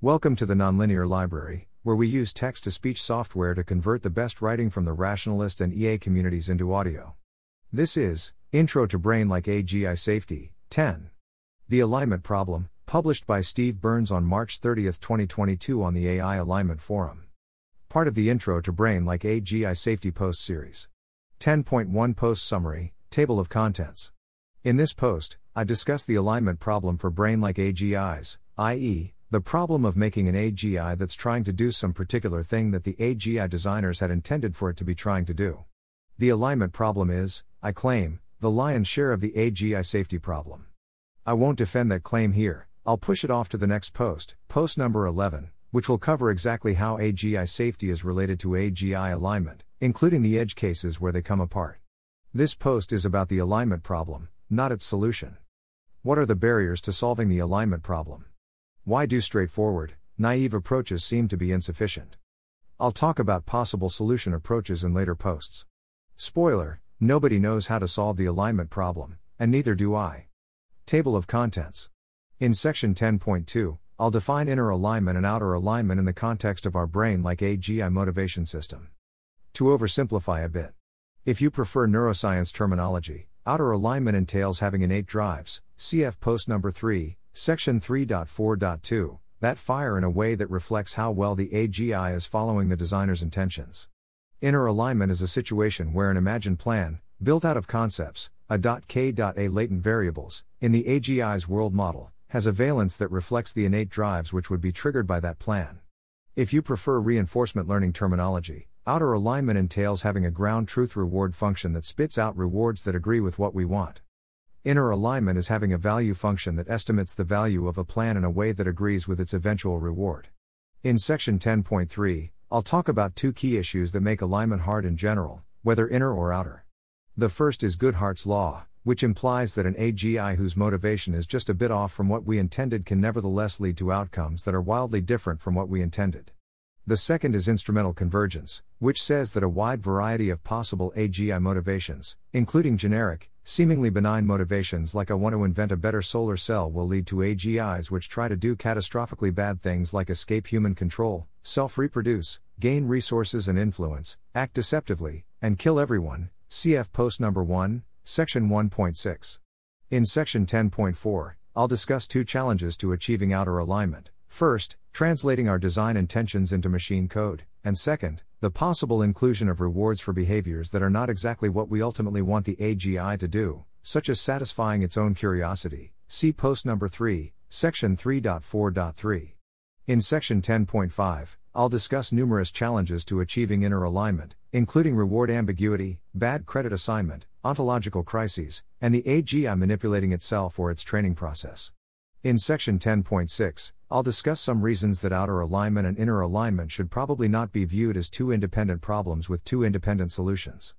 Welcome to the Nonlinear Library, where we use text to speech software to convert the best writing from the rationalist and EA communities into audio. This is Intro to Brain Like AGI Safety 10. The Alignment Problem, published by Steve Byrnes on March 30, 2022 on the AI Alignment Forum. Part of the Intro to Brain Like AGI Safety post series. 10.1 Post Summary, Table of Contents. In this post, I discuss the alignment problem for brain like AGIs, i.e., the problem of making an AGI that's trying to do some particular thing that the AGI designers had intended for it to be trying to do. The alignment problem is, I claim, the lion's share of the AGI safety problem. I won't defend that claim here, I'll push it off to the next post, post number 11, which will cover exactly how AGI safety is related to AGI alignment, including the edge cases where they come apart. This post is about the alignment problem, not its solution. What are the barriers to solving the alignment problem? Why do straightforward, naive approaches seem to be insufficient? I'll talk about possible solution approaches in later posts. Spoiler nobody knows how to solve the alignment problem, and neither do I. Table of Contents. In section 10.2, I'll define inner alignment and outer alignment in the context of our brain like AGI motivation system. To oversimplify a bit, if you prefer neuroscience terminology, outer alignment entails having innate drives, cf post number 3, Section 3.4.2 that fire in a way that reflects how well the AGI is following the designer's intentions. Inner alignment is a situation where an imagined plan, built out of concepts, a .k. a latent variables, in the AGI's world model, has a valence that reflects the innate drives which would be triggered by that plan. If you prefer reinforcement learning terminology, outer alignment entails having a ground truth reward function that spits out rewards that agree with what we want. Inner alignment is having a value function that estimates the value of a plan in a way that agrees with its eventual reward. In section 10.3, I'll talk about two key issues that make alignment hard in general, whether inner or outer. The first is Goodhart's law, which implies that an AGI whose motivation is just a bit off from what we intended can nevertheless lead to outcomes that are wildly different from what we intended. The second is instrumental convergence, which says that a wide variety of possible AGI motivations, including generic, seemingly benign motivations like I want to invent a better solar cell, will lead to AGIs which try to do catastrophically bad things like escape human control, self reproduce, gain resources and influence, act deceptively, and kill everyone. CF post number 1, section 1.6. In section 10.4, I'll discuss two challenges to achieving outer alignment. First, translating our design intentions into machine code, and second, the possible inclusion of rewards for behaviors that are not exactly what we ultimately want the AGI to do, such as satisfying its own curiosity. See post number 3, section 3.4.3. In section 10.5, I'll discuss numerous challenges to achieving inner alignment, including reward ambiguity, bad credit assignment, ontological crises, and the AGI manipulating itself or its training process. In section 10.6, I'll discuss some reasons that outer alignment and inner alignment should probably not be viewed as two independent problems with two independent solutions.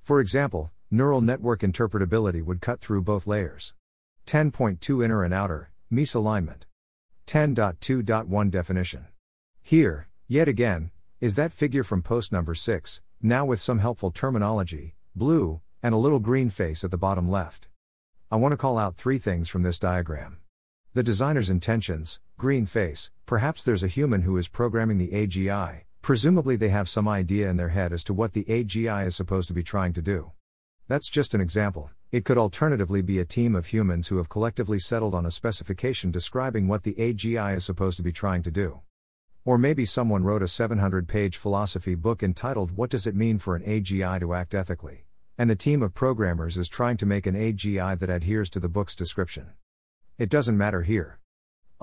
For example, neural network interpretability would cut through both layers. 10.2 Inner and outer, misalignment. 10.2.1 Definition. Here, yet again, is that figure from post number 6, now with some helpful terminology, blue, and a little green face at the bottom left. I want to call out three things from this diagram. The designer's intentions, green face, perhaps there's a human who is programming the AGI, presumably they have some idea in their head as to what the AGI is supposed to be trying to do. That's just an example, it could alternatively be a team of humans who have collectively settled on a specification describing what the AGI is supposed to be trying to do. Or maybe someone wrote a 700 page philosophy book entitled What Does It Mean for an AGI to Act Ethically? And the team of programmers is trying to make an AGI that adheres to the book's description. It doesn't matter here.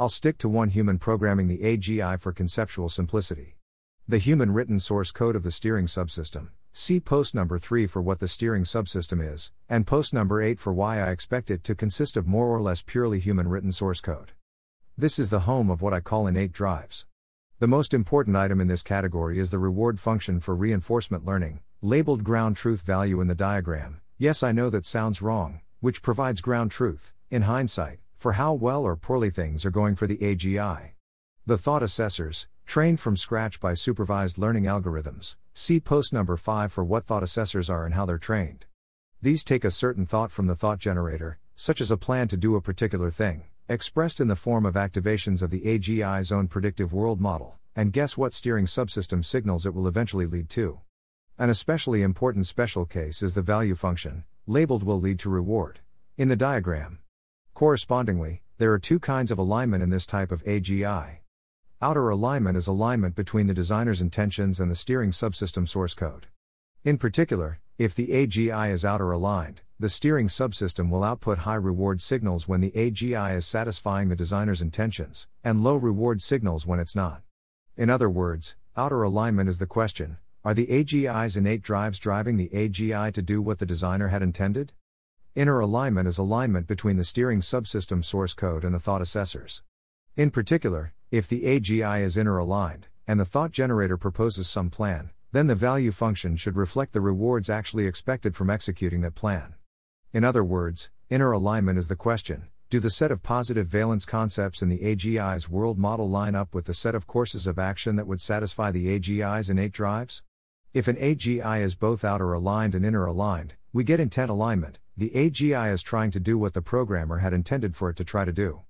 I'll stick to one human programming the AGI for conceptual simplicity. The human written source code of the steering subsystem. See post number 3 for what the steering subsystem is, and post number 8 for why I expect it to consist of more or less purely human written source code. This is the home of what I call innate drives. The most important item in this category is the reward function for reinforcement learning, labeled ground truth value in the diagram. Yes, I know that sounds wrong, which provides ground truth, in hindsight, for how well or poorly things are going for the AGI. The thought assessors, trained from scratch by supervised learning algorithms, see post number 5 for what thought assessors are and how they're trained. These take a certain thought from the thought generator, such as a plan to do a particular thing, expressed in the form of activations of the AGI's own predictive world model, and guess what steering subsystem signals it will eventually lead to. An especially important special case is the value function, labeled will lead to reward, in the diagram. Correspondingly, there are two kinds of alignment in this type of AGI. Outer alignment is alignment between the designer's intentions and the steering subsystem source code. In particular, if the AGI is outer aligned, the steering subsystem will output high reward signals when the AGI is satisfying the designer's intentions, and low reward signals when it's not. In other words, outer alignment is the question are the AGI's innate drives driving the AGI to do what the designer had intended? Inner alignment is alignment between the steering subsystem source code and the thought assessors. In particular, if the AGI is inner aligned, and the thought generator proposes some plan, then the value function should reflect the rewards actually expected from executing that plan. In other words, inner alignment is the question do the set of positive valence concepts in the AGI's world model line up with the set of courses of action that would satisfy the AGI's innate drives? If an AGI is both outer aligned and inner aligned, we get intent alignment, the AGI is trying to do what the programmer had intended for it to try to do.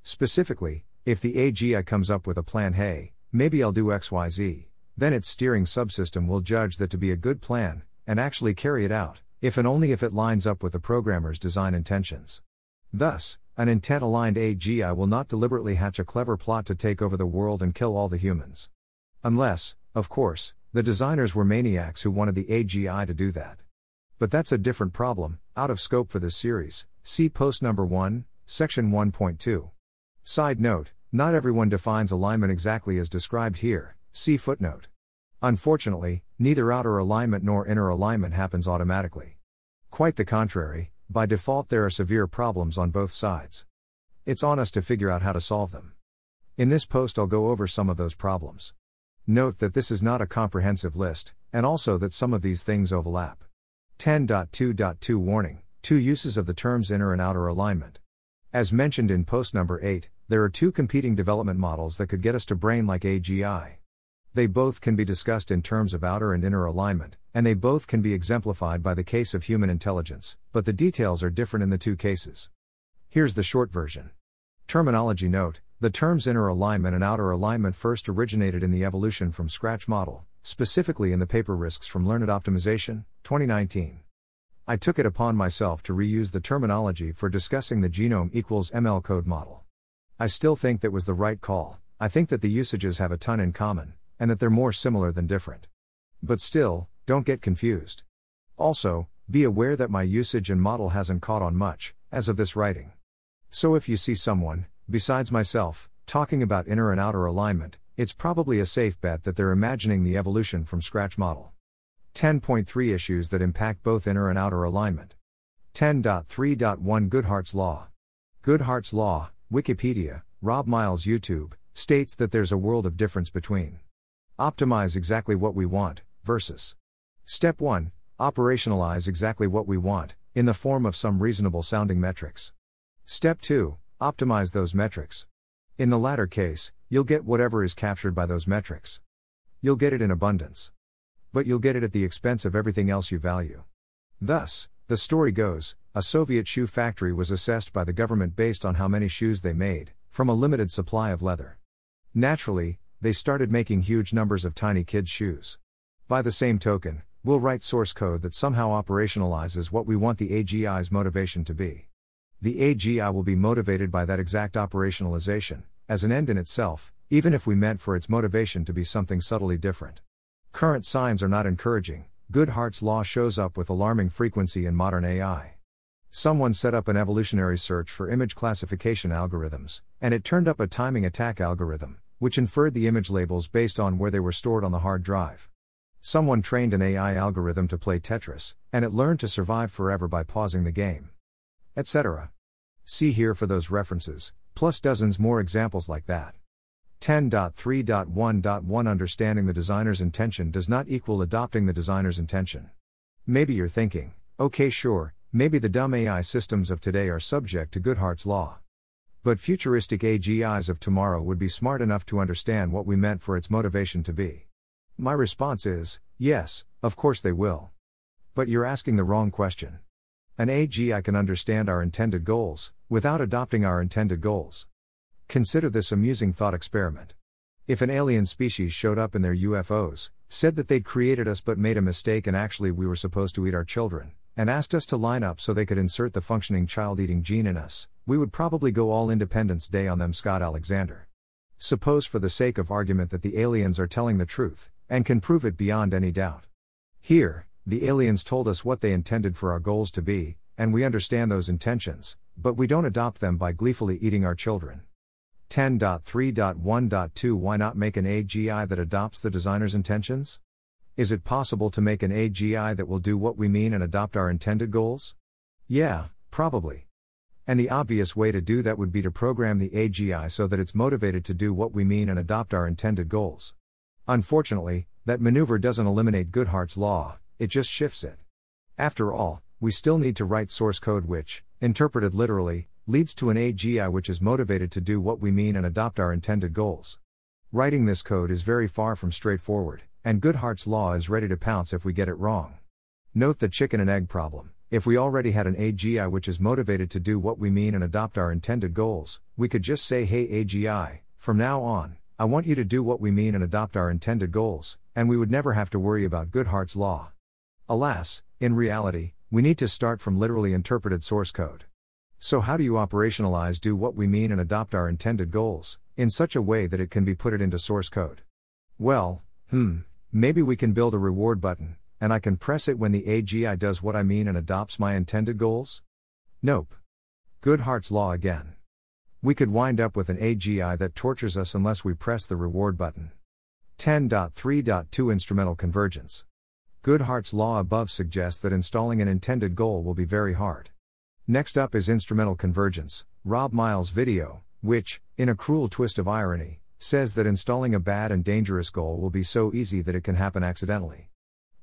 Specifically, if the AGI comes up with a plan, hey, maybe I'll do XYZ, then its steering subsystem will judge that to be a good plan, and actually carry it out, if and only if it lines up with the programmer's design intentions. Thus, an intent aligned AGI will not deliberately hatch a clever plot to take over the world and kill all the humans. Unless, of course, the designers were maniacs who wanted the AGI to do that. But that's a different problem, out of scope for this series. See post number 1, section 1.2. Side note not everyone defines alignment exactly as described here, see footnote. Unfortunately, neither outer alignment nor inner alignment happens automatically. Quite the contrary, by default there are severe problems on both sides. It's on us to figure out how to solve them. In this post, I'll go over some of those problems. Note that this is not a comprehensive list, and also that some of these things overlap. 10.2.2 Warning Two uses of the terms inner and outer alignment. As mentioned in post number 8, there are two competing development models that could get us to brain like AGI. They both can be discussed in terms of outer and inner alignment, and they both can be exemplified by the case of human intelligence, but the details are different in the two cases. Here's the short version. Terminology note the terms inner alignment and outer alignment first originated in the evolution from scratch model, specifically in the paper Risks from Learned Optimization, 2019. I took it upon myself to reuse the terminology for discussing the genome equals ML code model. I still think that was the right call, I think that the usages have a ton in common, and that they're more similar than different. But still, don't get confused. Also, be aware that my usage and model hasn't caught on much, as of this writing. So if you see someone, besides myself, talking about inner and outer alignment, it's probably a safe bet that they're imagining the evolution from scratch model. 10.3 Issues that impact both inner and outer alignment. 10.3.1 Goodhart's Law. Goodhart's Law, Wikipedia, Rob Miles YouTube, states that there's a world of difference between optimize exactly what we want versus step 1 operationalize exactly what we want in the form of some reasonable sounding metrics. Step 2 optimize those metrics. In the latter case, you'll get whatever is captured by those metrics. You'll get it in abundance. But you'll get it at the expense of everything else you value. Thus, the story goes a Soviet shoe factory was assessed by the government based on how many shoes they made, from a limited supply of leather. Naturally, they started making huge numbers of tiny kids' shoes. By the same token, we'll write source code that somehow operationalizes what we want the AGI's motivation to be. The AGI will be motivated by that exact operationalization, as an end in itself, even if we meant for its motivation to be something subtly different. Current signs are not encouraging, Goodhart's law shows up with alarming frequency in modern AI. Someone set up an evolutionary search for image classification algorithms, and it turned up a timing attack algorithm, which inferred the image labels based on where they were stored on the hard drive. Someone trained an AI algorithm to play Tetris, and it learned to survive forever by pausing the game. Etc. See here for those references, plus dozens more examples like that. 10.3.1.1 Understanding the designer's intention does not equal adopting the designer's intention. Maybe you're thinking, okay, sure, maybe the dumb AI systems of today are subject to Goodhart's law. But futuristic AGIs of tomorrow would be smart enough to understand what we meant for its motivation to be. My response is yes, of course they will. But you're asking the wrong question. An AGI can understand our intended goals, without adopting our intended goals. Consider this amusing thought experiment. If an alien species showed up in their UFOs, said that they'd created us but made a mistake and actually we were supposed to eat our children, and asked us to line up so they could insert the functioning child eating gene in us, we would probably go all Independence Day on them, Scott Alexander. Suppose, for the sake of argument, that the aliens are telling the truth, and can prove it beyond any doubt. Here, the aliens told us what they intended for our goals to be, and we understand those intentions, but we don't adopt them by gleefully eating our children. 10.3.1.2 Why not make an AGI that adopts the designer's intentions? Is it possible to make an AGI that will do what we mean and adopt our intended goals? Yeah, probably. And the obvious way to do that would be to program the AGI so that it's motivated to do what we mean and adopt our intended goals. Unfortunately, that maneuver doesn't eliminate Goodhart's law, it just shifts it. After all, we still need to write source code which, interpreted literally, leads to an AGI which is motivated to do what we mean and adopt our intended goals. Writing this code is very far from straightforward, and Goodhart's law is ready to pounce if we get it wrong. Note the chicken and egg problem. If we already had an AGI which is motivated to do what we mean and adopt our intended goals, we could just say, Hey AGI, from now on, I want you to do what we mean and adopt our intended goals, and we would never have to worry about Goodhart's law. Alas, in reality, we need to start from literally interpreted source code. So, how do you operationalize do what we mean and adopt our intended goals, in such a way that it can be put it into source code? Well, hmm, maybe we can build a reward button, and I can press it when the AGI does what I mean and adopts my intended goals? Nope. Goodhart's law again. We could wind up with an AGI that tortures us unless we press the reward button. 10.3.2 Instrumental Convergence. Goodhart's law above suggests that installing an intended goal will be very hard. Next up is instrumental convergence, Rob Miles' video, which, in a cruel twist of irony, says that installing a bad and dangerous goal will be so easy that it can happen accidentally.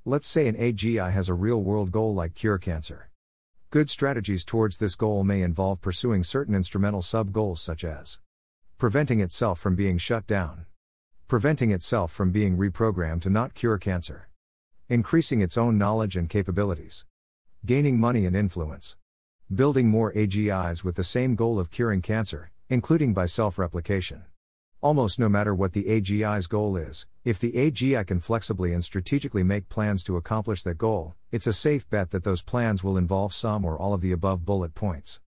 Let's say an AGI has a real world goal like cure cancer. Good strategies towards this goal may involve pursuing certain instrumental sub goals such as preventing itself from being shut down, preventing itself from being reprogrammed to not cure cancer, increasing its own knowledge and capabilities, gaining money and influence building more AGIs with the same goal of curing cancer, including by self replication. Almost no matter what the AGI's goal is, if the AGI can flexibly and strategically make plans to accomplish that goal, it's a safe bet that those plans will involve some or all of the above bullet points.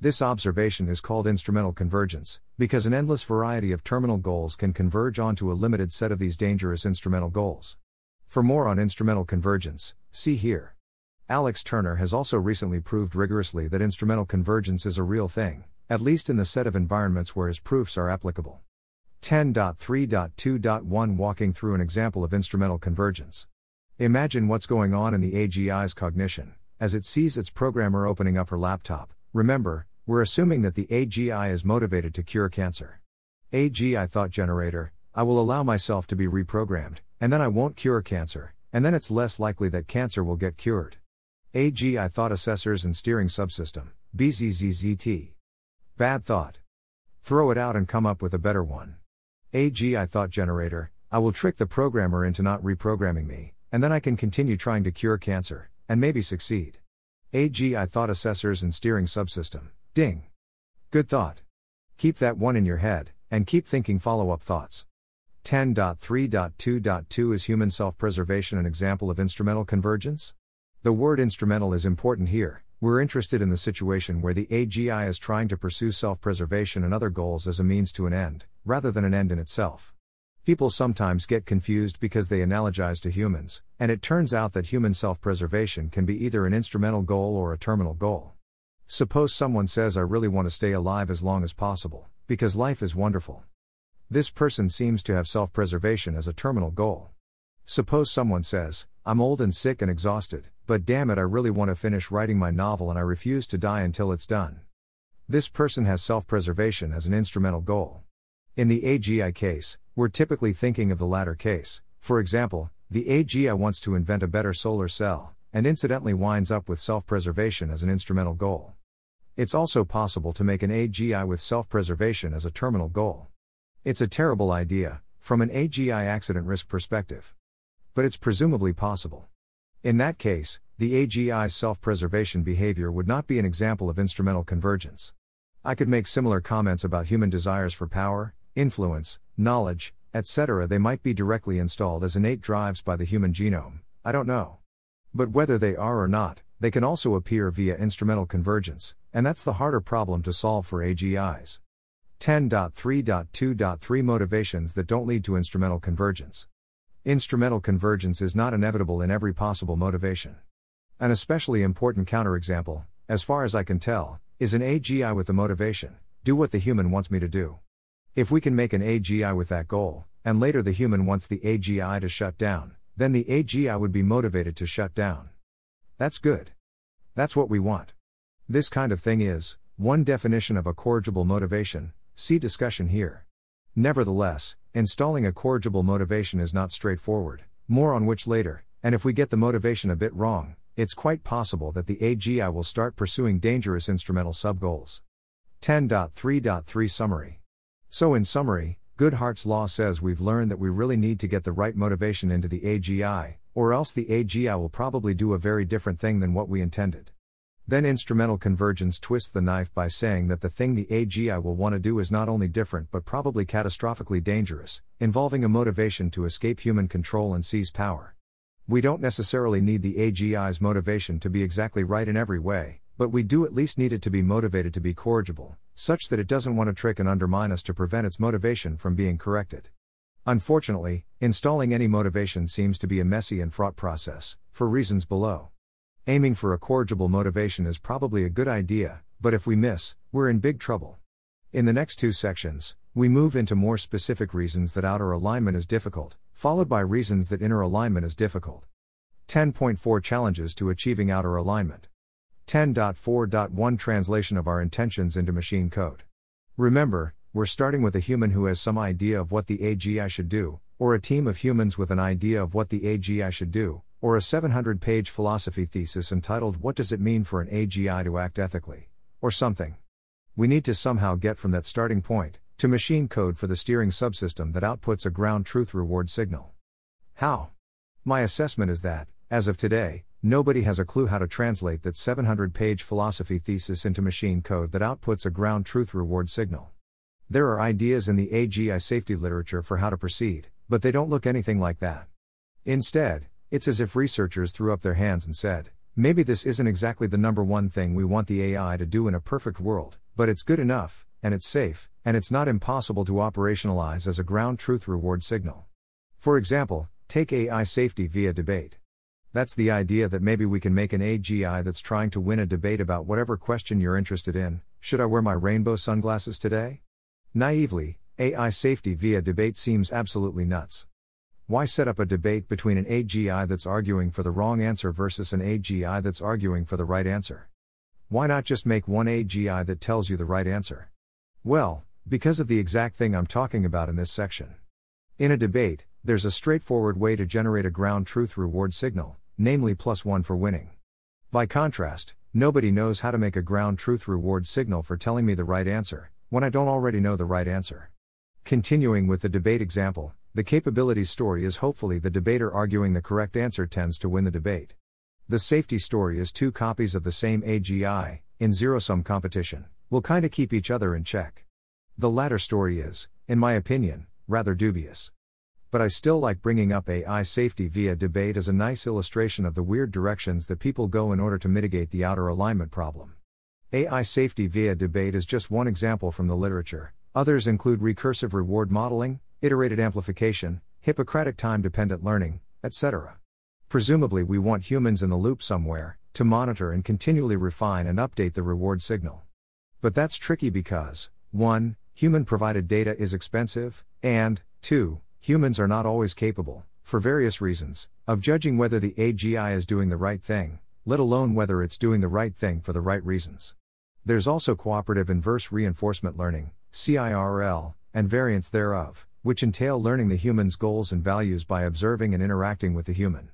This observation is called instrumental convergence, because an endless variety of terminal goals can converge onto a limited set of these dangerous instrumental goals. For more on instrumental convergence, see here. Alex Turner has also recently proved rigorously that instrumental convergence is a real thing, at least in the set of environments where his proofs are applicable. 10.3.2.1 Walking through an example of instrumental convergence. Imagine what's going on in the AGI's cognition, as it sees its programmer opening up her laptop. Remember, we're assuming that the AGI is motivated to cure cancer. AGI thought generator, I will allow myself to be reprogrammed, and then I won't cure cancer, and then it's less likely that cancer will get cured. AGI Thought Assessors and Steering Subsystem, BZZZT. Bad thought. Throw it out and come up with a better one. AGI Thought Generator, I will trick the programmer into not reprogramming me, and then I can continue trying to cure cancer, and maybe succeed. AGI Thought Assessors and Steering Subsystem, ding. Good thought. Keep that one in your head, and keep thinking follow up thoughts. 10.3.2.2 Is human self preservation an example of instrumental convergence? The word instrumental is important here. We're interested in the situation where the AGI is trying to pursue self preservation and other goals as a means to an end, rather than an end in itself. People sometimes get confused because they analogize to humans, and it turns out that human self preservation can be either an instrumental goal or a terminal goal. Suppose someone says, I really want to stay alive as long as possible, because life is wonderful. This person seems to have self preservation as a terminal goal. Suppose someone says, I'm old and sick and exhausted, but damn it, I really want to finish writing my novel and I refuse to die until it's done. This person has self preservation as an instrumental goal. In the AGI case, we're typically thinking of the latter case. For example, the AGI wants to invent a better solar cell, and incidentally winds up with self preservation as an instrumental goal. It's also possible to make an AGI with self preservation as a terminal goal. It's a terrible idea, from an AGI accident risk perspective. But it's presumably possible. In that case, the AGI's self preservation behavior would not be an example of instrumental convergence. I could make similar comments about human desires for power, influence, knowledge, etc. They might be directly installed as innate drives by the human genome, I don't know. But whether they are or not, they can also appear via instrumental convergence, and that's the harder problem to solve for AGIs. 10.3.2.3 Motivations that don't lead to instrumental convergence. Instrumental convergence is not inevitable in every possible motivation. An especially important counterexample, as far as I can tell, is an AGI with the motivation do what the human wants me to do. If we can make an AGI with that goal, and later the human wants the AGI to shut down, then the AGI would be motivated to shut down. That's good. That's what we want. This kind of thing is, one definition of a corrigible motivation, see discussion here. Nevertheless, installing a corrigible motivation is not straightforward, more on which later, and if we get the motivation a bit wrong, it's quite possible that the AGI will start pursuing dangerous instrumental subgoals. 10.3.3 Summary So, in summary, Goodhart's law says we've learned that we really need to get the right motivation into the AGI, or else the AGI will probably do a very different thing than what we intended. Then instrumental convergence twists the knife by saying that the thing the AGI will want to do is not only different but probably catastrophically dangerous, involving a motivation to escape human control and seize power. We don't necessarily need the AGI's motivation to be exactly right in every way, but we do at least need it to be motivated to be corrigible, such that it doesn't want to trick and undermine us to prevent its motivation from being corrected. Unfortunately, installing any motivation seems to be a messy and fraught process, for reasons below. Aiming for a corrigible motivation is probably a good idea, but if we miss, we're in big trouble. In the next two sections, we move into more specific reasons that outer alignment is difficult, followed by reasons that inner alignment is difficult. 10.4 Challenges to achieving outer alignment. 10.4.1 Translation of our intentions into machine code. Remember, we're starting with a human who has some idea of what the AGI should do, or a team of humans with an idea of what the AGI should do, or a 700 page philosophy thesis entitled What Does It Mean for an AGI to Act Ethically? or something. We need to somehow get from that starting point to machine code for the steering subsystem that outputs a ground truth reward signal. How? My assessment is that, as of today, nobody has a clue how to translate that 700 page philosophy thesis into machine code that outputs a ground truth reward signal. There are ideas in the AGI safety literature for how to proceed, but they don't look anything like that. Instead, it's as if researchers threw up their hands and said, maybe this isn't exactly the number one thing we want the AI to do in a perfect world, but it's good enough, and it's safe, and it's not impossible to operationalize as a ground truth reward signal. For example, take AI safety via debate. That's the idea that maybe we can make an AGI that's trying to win a debate about whatever question you're interested in. Should I wear my rainbow sunglasses today? Naively, AI safety via debate seems absolutely nuts. Why set up a debate between an AGI that's arguing for the wrong answer versus an AGI that's arguing for the right answer? Why not just make one AGI that tells you the right answer? Well, because of the exact thing I'm talking about in this section. In a debate, there's a straightforward way to generate a ground truth reward signal, namely plus one for winning. By contrast, nobody knows how to make a ground truth reward signal for telling me the right answer, when I don't already know the right answer. Continuing with the debate example, the capabilities story is hopefully the debater arguing the correct answer tends to win the debate. The safety story is two copies of the same AGI, in zero sum competition, will kinda keep each other in check. The latter story is, in my opinion, rather dubious. But I still like bringing up AI safety via debate as a nice illustration of the weird directions that people go in order to mitigate the outer alignment problem. AI safety via debate is just one example from the literature, others include recursive reward modeling, iterated amplification, Hippocratic time dependent learning, etc. Presumably, we want humans in the loop somewhere, to monitor and continually refine and update the reward signal. But that's tricky because, 1. Human provided data is expensive, and, 2. Humans are not always capable, for various reasons, of judging whether the AGI is doing the right thing, let alone whether it's doing the right thing for the right reasons. There's also cooperative inverse reinforcement learning, CIRL, and variants thereof, which entail learning the human's goals and values by observing and interacting with the human.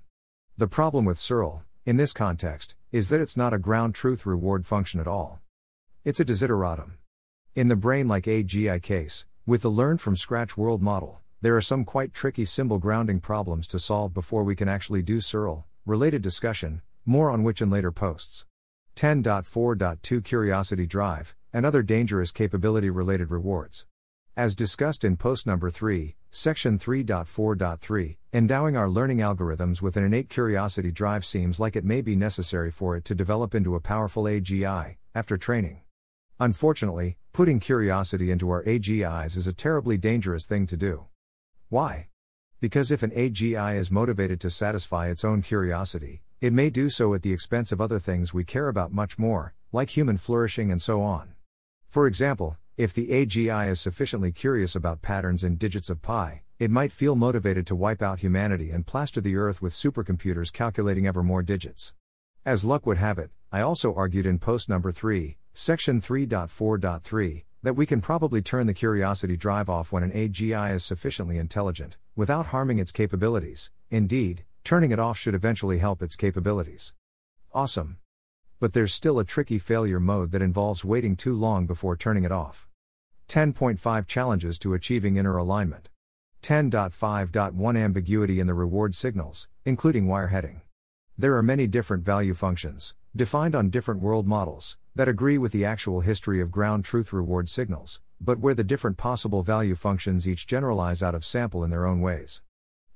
The problem with CIRL, in this context, is that it's not a ground truth reward function at all. It's a desideratum. In the brain like AGI case, with the learned from scratch world model, there are some quite tricky symbol grounding problems to solve before we can actually do CIRL, related discussion, more on which in later posts. 10.4.2 Curiosity Drive, and other dangerous capability related rewards. As discussed in post number 3, section 3.4.3, endowing our learning algorithms with an innate curiosity drive seems like it may be necessary for it to develop into a powerful AGI, after training. Unfortunately, putting curiosity into our AGIs is a terribly dangerous thing to do. Why? Because if an AGI is motivated to satisfy its own curiosity, it may do so at the expense of other things we care about much more, like human flourishing and so on. For example, if the AGI is sufficiently curious about patterns in digits of pi, it might feel motivated to wipe out humanity and plaster the Earth with supercomputers calculating ever more digits. As luck would have it, I also argued in post number 3, section 3.4.3, that we can probably turn the curiosity drive off when an AGI is sufficiently intelligent, without harming its capabilities. Indeed, turning it off should eventually help its capabilities. Awesome. But there's still a tricky failure mode that involves waiting too long before turning it off. 10.5 Challenges to achieving inner alignment. 10.5.1 Ambiguity in the reward signals, including wireheading. There are many different value functions, defined on different world models, that agree with the actual history of ground truth reward signals, but where the different possible value functions each generalize out of sample in their own ways.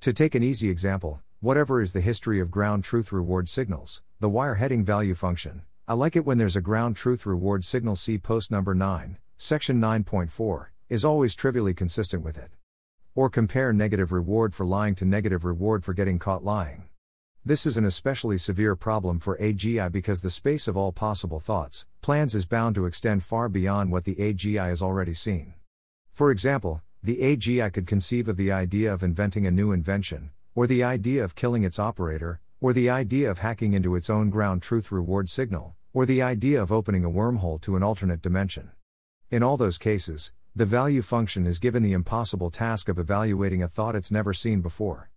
To take an easy example, whatever is the history of ground truth reward signals, the wire heading value function, I like it when there's a ground truth reward signal see post number 9, section 9.4, is always trivially consistent with it. Or compare negative reward for lying to negative reward for getting caught lying. This is an especially severe problem for AGI because the space of all possible thoughts, plans is bound to extend far beyond what the AGI has already seen. For example, the AGI could conceive of the idea of inventing a new invention, or the idea of killing its operator, or the idea of hacking into its own ground truth reward signal, or the idea of opening a wormhole to an alternate dimension. In all those cases, the value function is given the impossible task of evaluating a thought it's never seen before.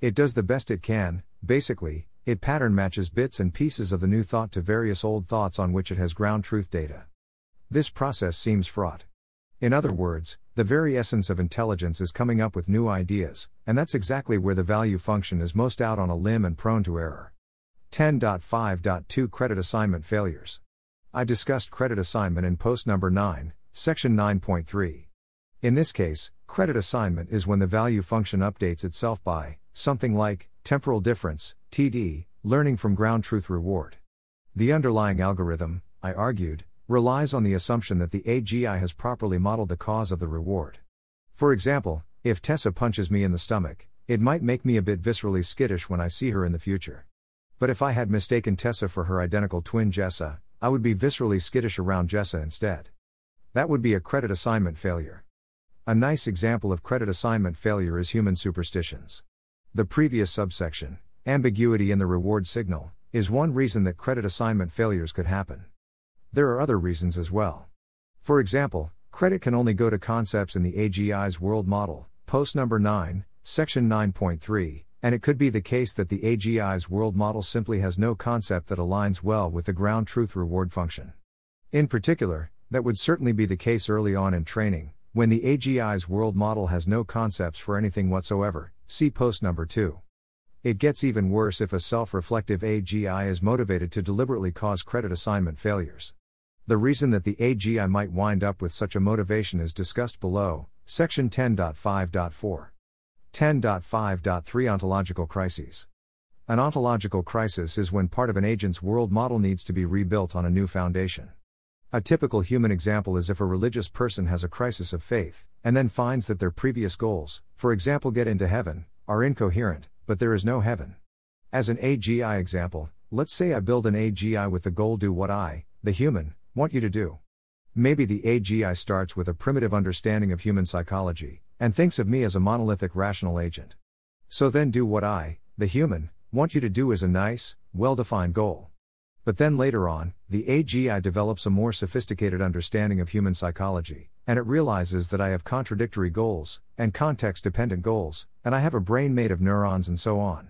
It does the best it can, basically, it pattern matches bits and pieces of the new thought to various old thoughts on which it has ground truth data. This process seems fraught. In other words, the very essence of intelligence is coming up with new ideas, and that's exactly where the value function is most out on a limb and prone to error. 10.5.2 Credit Assignment Failures. I discussed credit assignment in post number 9, section 9.3. In this case, credit assignment is when the value function updates itself by something like temporal difference, TD, learning from ground truth reward. The underlying algorithm, I argued, relies on the assumption that the AGI has properly modeled the cause of the reward. For example, if Tessa punches me in the stomach, it might make me a bit viscerally skittish when I see her in the future. But if I had mistaken Tessa for her identical twin Jessa, I would be viscerally skittish around Jessa instead. That would be a credit assignment failure. A nice example of credit assignment failure is human superstitions. The previous subsection, ambiguity in the reward signal, is one reason that credit assignment failures could happen. There are other reasons as well. For example, credit can only go to concepts in the AGI's world model, post number 9, section 9.3, and it could be the case that the AGI's world model simply has no concept that aligns well with the ground truth reward function. In particular, that would certainly be the case early on in training, when the AGI's world model has no concepts for anything whatsoever. See post number 2. It gets even worse if a self reflective AGI is motivated to deliberately cause credit assignment failures. The reason that the AGI might wind up with such a motivation is discussed below, section 10.5.4. 10.5.3 Ontological Crises. An ontological crisis is when part of an agent's world model needs to be rebuilt on a new foundation. A typical human example is if a religious person has a crisis of faith, and then finds that their previous goals, for example, get into heaven, are incoherent, but there is no heaven. As an AGI example, let's say I build an AGI with the goal do what I, the human, want you to do. Maybe the AGI starts with a primitive understanding of human psychology, and thinks of me as a monolithic rational agent. So then do what I, the human, want you to do is a nice, well defined goal. But then later on, the AGI develops a more sophisticated understanding of human psychology, and it realizes that I have contradictory goals, and context dependent goals, and I have a brain made of neurons and so on.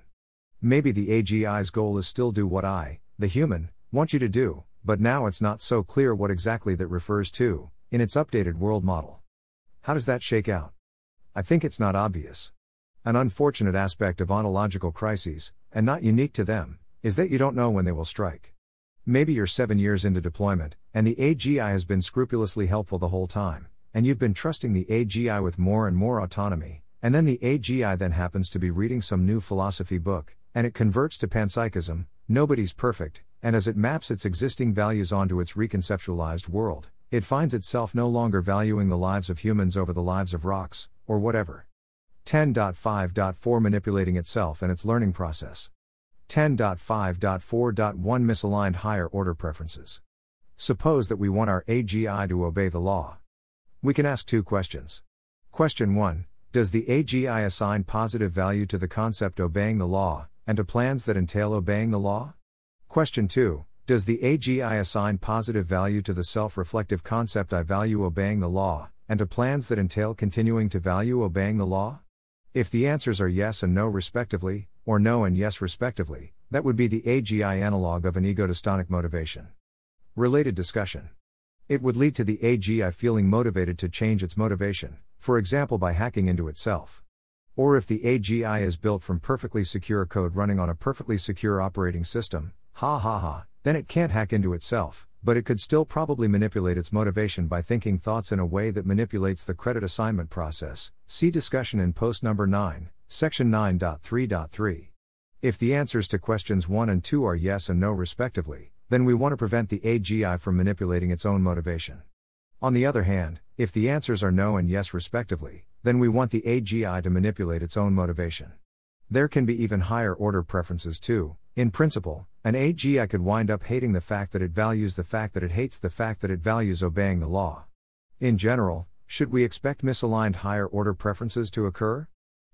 Maybe the AGI's goal is still do what I, the human, want you to do, but now it's not so clear what exactly that refers to, in its updated world model. How does that shake out? I think it's not obvious. An unfortunate aspect of ontological crises, and not unique to them, is that you don't know when they will strike. Maybe you're seven years into deployment, and the AGI has been scrupulously helpful the whole time, and you've been trusting the AGI with more and more autonomy, and then the AGI then happens to be reading some new philosophy book, and it converts to panpsychism, nobody's perfect, and as it maps its existing values onto its reconceptualized world, it finds itself no longer valuing the lives of humans over the lives of rocks, or whatever. 10.5.4 Manipulating itself and its learning process. 10.5.4.1 Misaligned higher order preferences. Suppose that we want our AGI to obey the law. We can ask two questions. Question 1 Does the AGI assign positive value to the concept obeying the law, and to plans that entail obeying the law? Question 2 Does the AGI assign positive value to the self reflective concept I value obeying the law, and to plans that entail continuing to value obeying the law? If the answers are yes and no respectively, or no and yes respectively, that would be the AGI analog of an egodystonic motivation. Related discussion. It would lead to the AGI feeling motivated to change its motivation, for example by hacking into itself. Or if the AGI is built from perfectly secure code running on a perfectly secure operating system, ha ha ha, then it can't hack into itself, but it could still probably manipulate its motivation by thinking thoughts in a way that manipulates the credit assignment process. See discussion in post number 9, section 9.3.3. If the answers to questions 1 and 2 are yes and no respectively, then we want to prevent the AGI from manipulating its own motivation. On the other hand, if the answers are no and yes respectively, then we want the AGI to manipulate its own motivation. There can be even higher order preferences too, in principle, an AGI could wind up hating the fact that it values the fact that it hates the fact that it values obeying the law. In general, should we expect misaligned higher order preferences to occur?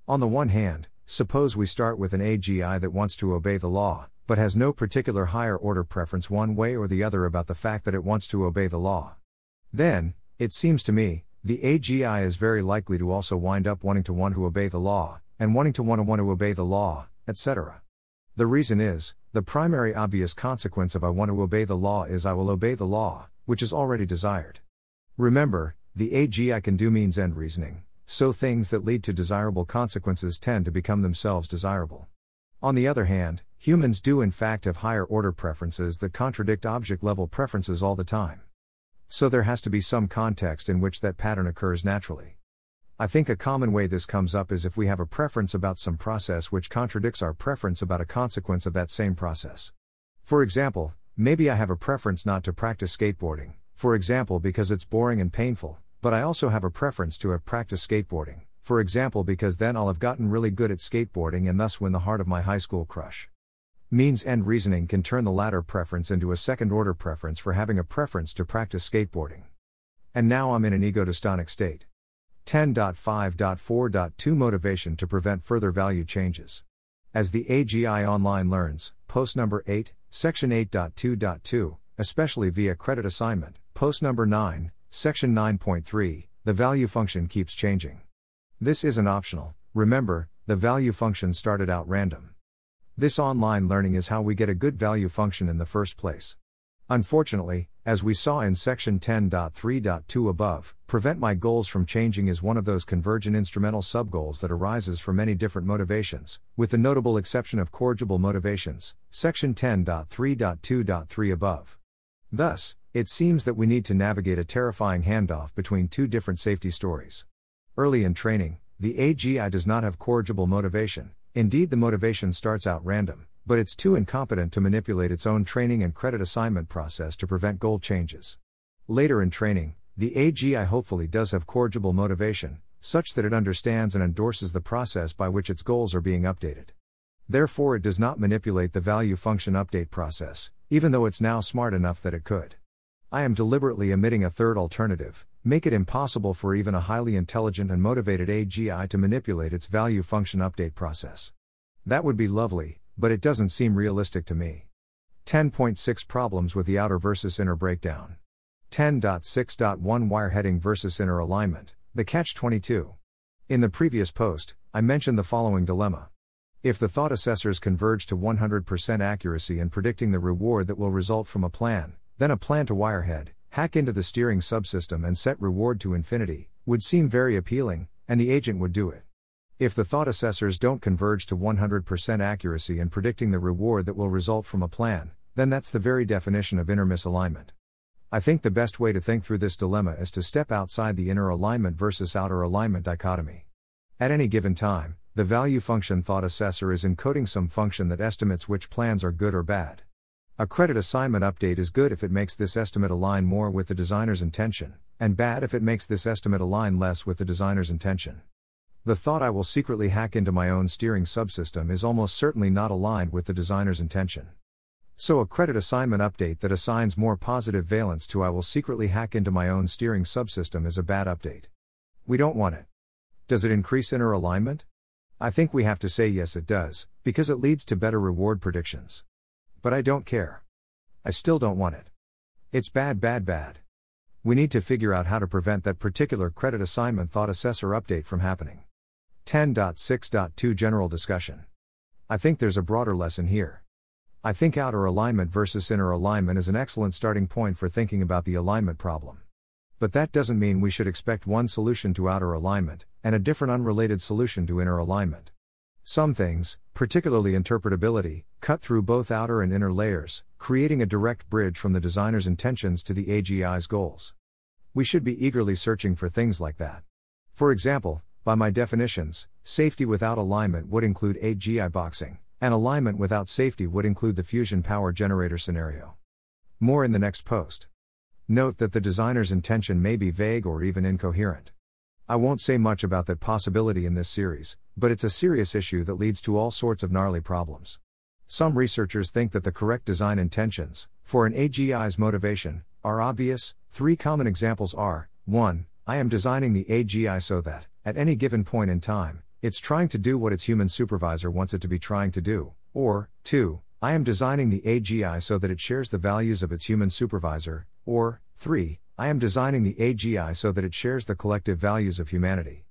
On the one hand, suppose we start with an AGI that wants to obey the law, but has no particular higher order preference one way or the other about the fact that it wants to obey the law. Then, it seems to me, the AGI is very likely to also wind up wanting to want to obey the law, and wanting to want to want to obey the law, etc. The reason is, the primary obvious consequence of I want to obey the law is I will obey the law, which is already desired. Remember, the AGI can do means end reasoning, so things that lead to desirable consequences tend to become themselves desirable. On the other hand, humans do in fact have higher order preferences that contradict object level preferences all the time. So there has to be some context in which that pattern occurs naturally. I think a common way this comes up is if we have a preference about some process which contradicts our preference about a consequence of that same process. For example, maybe I have a preference not to practice skateboarding, for example because it's boring and painful, but I also have a preference to have practiced skateboarding, for example because then I'll have gotten really good at skateboarding and thus win the heart of my high school crush. Means end reasoning can turn the latter preference into a second order preference for having a preference to practice skateboarding. And now I'm in an egodystonic state. 10.5.4.2 Motivation to prevent further value changes. As the AGI Online learns, post number 8, section 8.2.2, especially via credit assignment, post number 9, section 9.3, the value function keeps changing. This isn't optional, remember, the value function started out random. This online learning is how we get a good value function in the first place. Unfortunately, as we saw in section 10.3.2 above, prevent my goals from changing is one of those convergent instrumental subgoals that arises from many different motivations, with the notable exception of corrigible motivations, section 10.3.2.3 above. Thus, it seems that we need to navigate a terrifying handoff between two different safety stories. Early in training, the AGI does not have corrigible motivation, indeed, the motivation starts out random but it's too incompetent to manipulate its own training and credit assignment process to prevent goal changes. Later in training, the AGI hopefully does have corrigible motivation, such that it understands and endorses the process by which its goals are being updated. Therefore, it does not manipulate the value function update process, even though it's now smart enough that it could. I am deliberately omitting a third alternative, make it impossible for even a highly intelligent and motivated AGI to manipulate its value function update process. That would be lovely, but it doesn't seem realistic to me. 10.6 Problems with the outer versus inner breakdown. 10.6.1 Wireheading versus inner alignment, the catch 22. In the previous post, I mentioned the following dilemma. If the thought assessors converge to 100% accuracy in predicting the reward that will result from a plan, then a plan to wirehead, hack into the steering subsystem and set reward to infinity, would seem very appealing, and the agent would do it. If the thought assessors don't converge to 100% accuracy in predicting the reward that will result from a plan, then that's the very definition of inner misalignment. I think the best way to think through this dilemma is to step outside the inner alignment versus outer alignment dichotomy. At any given time, the value function thought assessor is encoding some function that estimates which plans are good or bad. A credit assignment update is good if it makes this estimate align more with the designer's intention, and bad if it makes this estimate align less with the designer's intention. The thought I will secretly hack into my own steering subsystem is almost certainly not aligned with the designer's intention. So, a credit assignment update that assigns more positive valence to I will secretly hack into my own steering subsystem is a bad update. We don't want it. Does it increase inner alignment? I think we have to say yes, it does, because it leads to better reward predictions. But I don't care. I still don't want it. It's bad, bad, bad. We need to figure out how to prevent that particular credit assignment thought assessor update from happening. 10.6.2 General Discussion. I think there's a broader lesson here. I think outer alignment versus inner alignment is an excellent starting point for thinking about the alignment problem. But that doesn't mean we should expect one solution to outer alignment, and a different unrelated solution to inner alignment. Some things, particularly interpretability, cut through both outer and inner layers, creating a direct bridge from the designer's intentions to the AGI's goals. We should be eagerly searching for things like that. For example, by my definitions, safety without alignment would include AGI boxing, and alignment without safety would include the fusion power generator scenario. More in the next post. Note that the designer's intention may be vague or even incoherent. I won't say much about that possibility in this series, but it's a serious issue that leads to all sorts of gnarly problems. Some researchers think that the correct design intentions, for an AGI's motivation, are obvious. Three common examples are 1. I am designing the AGI so that, at any given point in time, it's trying to do what its human supervisor wants it to be trying to do. Or, 2. I am designing the AGI so that it shares the values of its human supervisor. Or, 3. I am designing the AGI so that it shares the collective values of humanity.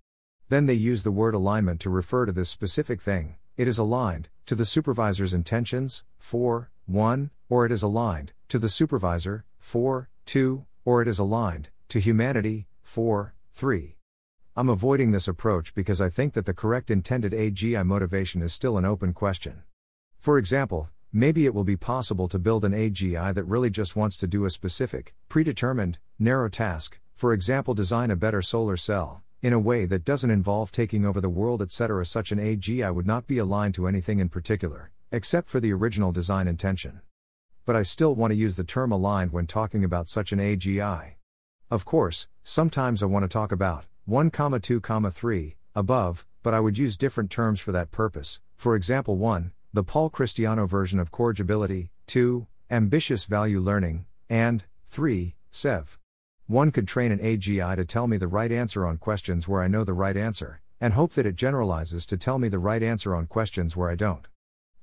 Then they use the word alignment to refer to this specific thing. It is aligned to the supervisor's intentions, 4, 1, or it is aligned to the supervisor, 4, 2, or it is aligned to humanity, 4, 3. I'm avoiding this approach because I think that the correct intended AGI motivation is still an open question. For example, maybe it will be possible to build an AGI that really just wants to do a specific, predetermined, narrow task, for example, design a better solar cell, in a way that doesn't involve taking over the world, etc. Such an AGI would not be aligned to anything in particular, except for the original design intention. But I still want to use the term aligned when talking about such an AGI. Of course, sometimes I want to talk about 1, 2, 3, above, but I would use different terms for that purpose. For example, 1, the Paul Christiano version of corrigibility, 2, ambitious value learning, and 3, CEV. One could train an AGI to tell me the right answer on questions where I know the right answer, and hope that it generalizes to tell me the right answer on questions where I don't.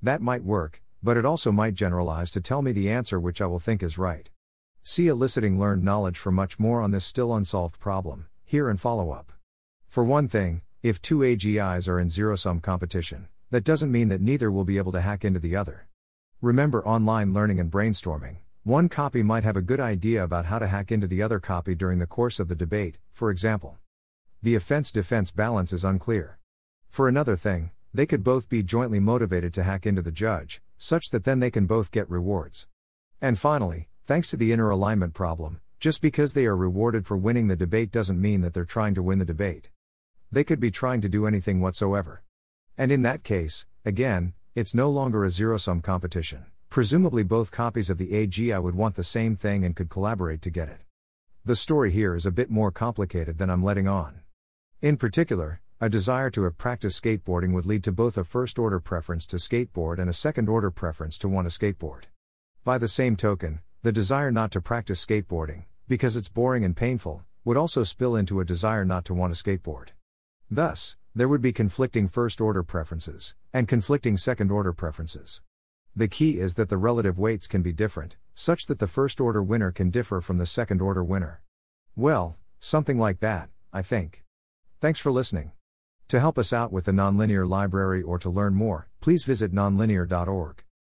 That might work, but it also might generalize to tell me the answer which I will think is right. See eliciting latent knowledge for much more on this still unsolved problem here and follow up. For one thing, if two AGIs are in zero sum competition, that doesn't mean that neither will be able to hack into the other. Remember online learning and brainstorming. One copy might have a good idea about how to hack into the other copy during the course of the debate, for example. The offense defense balance is unclear. For another thing, they could both be jointly motivated to hack into the judge, such that then they can both get rewards. And finally, thanks to the inner alignment problem, just because they are rewarded for winning the debate doesn't mean that they're trying to win the debate. They could be trying to do anything whatsoever. And in that case, again, it's no longer a zero sum competition. Presumably, both copies of the AGI would want the same thing and could collaborate to get it. The story here is a bit more complicated than I'm letting on. In particular, a desire to have practiced skateboarding would lead to both a first order preference to skateboard and a second order preference to want to skateboard. By the same token, the desire not to practice skateboarding, because it's boring and painful, would also spill into a desire not to want to skateboard. Thus, there would be conflicting first order preferences, and conflicting second order preferences. The key is that the relative weights can be different, such that the first order winner can differ from the second order winner. Well, something like that, I think. Thanks for listening. To help us out with the Nonlinear Library or to learn more, please visit nonlinear.org.